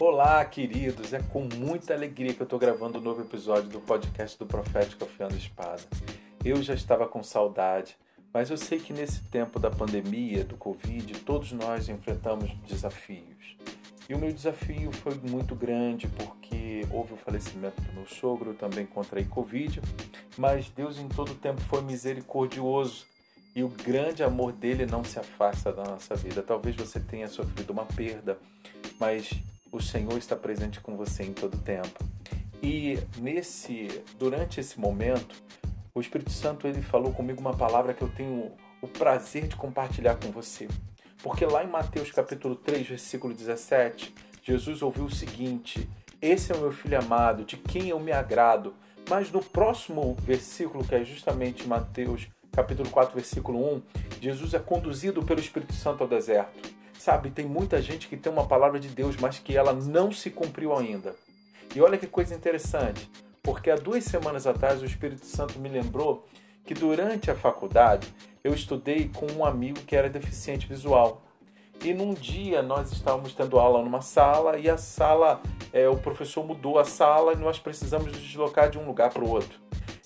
Olá, queridos! É com muita alegria que eu estou gravando um novo episódio do podcast do Profético Afiando Espada. Eu já estava com saudade, mas eu sei que nesse tempo da pandemia, do Covid, todos nós enfrentamos desafios. E o meu desafio foi muito grande porque houve o falecimento do meu sogro, eu também contraí Covid, mas Deus em todo tempo foi misericordioso e o grande amor dele não se afasta da nossa vida. Talvez você tenha sofrido uma perda, mas o Senhor está presente com você em todo tempo. E nesse durante esse momento, o Espírito Santo ele falou comigo uma palavra que eu tenho o prazer de compartilhar com você. Porque lá em Mateus capítulo 3, versículo 17, Jesus ouviu o seguinte: Esse é o meu filho amado, de quem eu me agrado. Mas no próximo versículo, que é justamente Mateus capítulo 4, versículo 1, Jesus é conduzido pelo Espírito Santo ao deserto. Sabe, tem muita gente que tem uma palavra de Deus, mas que ela não se cumpriu ainda. E olha que coisa interessante, porque há duas semanas atrás o Espírito Santo me lembrou que durante a faculdade eu estudei com um amigo que era deficiente visual. E num dia nós estávamos tendo aula numa sala e a sala, é, o professor mudou a sala e nós precisamos nos deslocar de um lugar para o outro.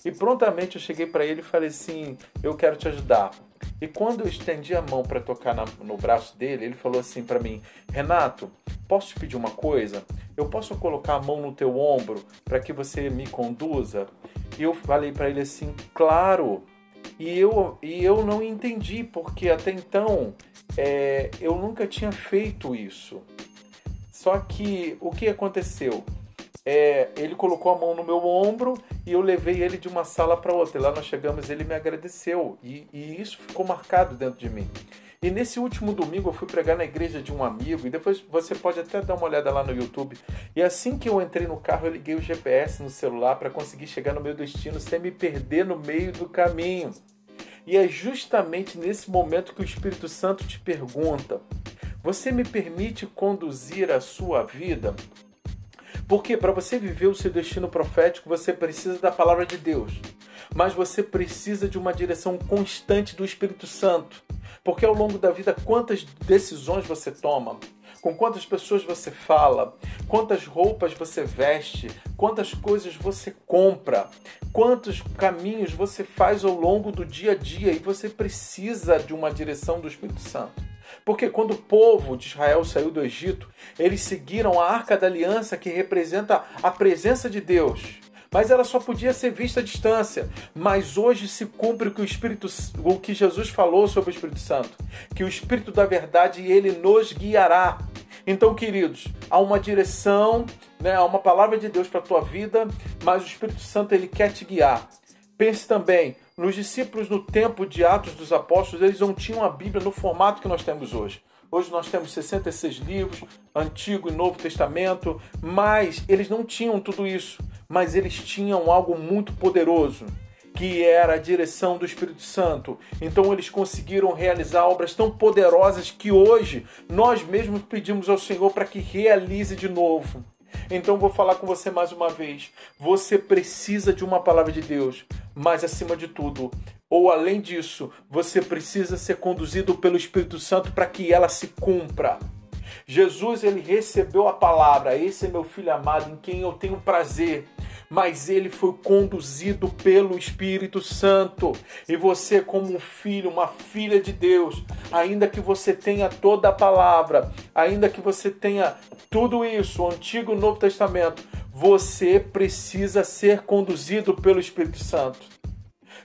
E prontamente eu cheguei para ele e falei assim: Eu quero te ajudar. E quando eu estendi a mão para tocar na, no braço dele, ele falou assim para mim: Renato, posso te pedir uma coisa? Eu posso colocar a mão no teu ombro para que você me conduza? E eu falei para ele assim: Claro. E eu, e eu não entendi, porque até então é, eu nunca tinha feito isso. Só que o que aconteceu? É, ele colocou a mão no meu ombro e eu levei ele de uma sala para outra. E lá nós chegamos, ele me agradeceu e, e, isso ficou marcado dentro de mim. E nesse último domingo eu fui pregar na igreja de um amigo e depois você pode até dar uma olhada lá no YouTube. E assim que eu entrei no carro, eu liguei o GPS no celular para conseguir chegar no meu destino sem me perder no meio do caminho. E é justamente nesse momento que o Espírito Santo te pergunta: Você me permite conduzir a sua vida? Porque para você viver o seu destino profético, você precisa da palavra de Deus. Mas você precisa de uma direção constante do Espírito Santo. Porque ao longo da vida, quantas decisões você toma, com quantas pessoas você fala, quantas roupas você veste, quantas coisas você compra, quantos caminhos você faz ao longo do dia a dia e você precisa de uma direção do Espírito Santo. Porque quando o povo de Israel saiu do Egito, eles seguiram a arca da aliança que representa a presença de Deus. Mas ela só podia ser vista à distância. Mas hoje se cumpre que o Espírito, o que Jesus falou sobre o Espírito Santo, que o Espírito da verdade ele nos guiará. Então, queridos, há uma direção, né, há uma palavra de Deus para a tua vida, mas o Espírito Santo ele quer te guiar. Pense também, nos discípulos no tempo de Atos dos Apóstolos, eles não tinham a Bíblia no formato que nós temos hoje. Hoje nós temos 66 livros, Antigo e Novo Testamento, mas eles não tinham tudo isso, mas eles tinham algo muito poderoso, que era a direção do Espírito Santo. Então eles conseguiram realizar obras tão poderosas que hoje nós mesmos pedimos ao Senhor para que realize de novo. Então vou falar com você mais uma vez. Você precisa de uma palavra de Deus, mas acima de tudo, ou além disso, você precisa ser conduzido pelo Espírito Santo para que ela se cumpra. Jesus ele recebeu a palavra, esse é meu filho amado em quem eu tenho prazer mas ele foi conduzido pelo Espírito Santo. E você, como um filho, uma filha de Deus, ainda que você tenha toda a palavra, ainda que você tenha tudo isso, o Antigo e o Novo Testamento, você precisa ser conduzido pelo Espírito Santo.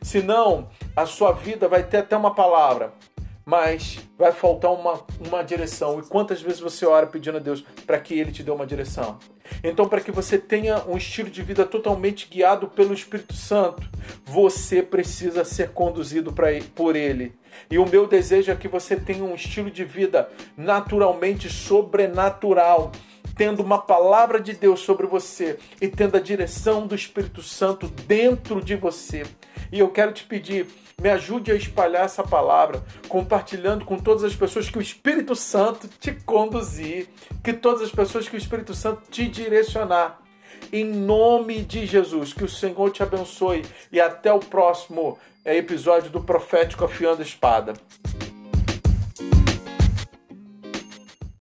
Senão, a sua vida vai ter até uma palavra, mas vai faltar uma, uma direção. E quantas vezes você ora pedindo a Deus para que Ele te dê uma direção? Então, para que você tenha um estilo de vida totalmente guiado pelo Espírito Santo, você precisa ser conduzido por Ele. E o meu desejo é que você tenha um estilo de vida naturalmente sobrenatural tendo uma palavra de Deus sobre você e tendo a direção do Espírito Santo dentro de você. E eu quero te pedir, me ajude a espalhar essa palavra, compartilhando com todas as pessoas que o Espírito Santo te conduzir, que todas as pessoas que o Espírito Santo te direcionar. Em nome de Jesus, que o Senhor te abençoe e até o próximo eh, episódio do Profético Afiando a Espada.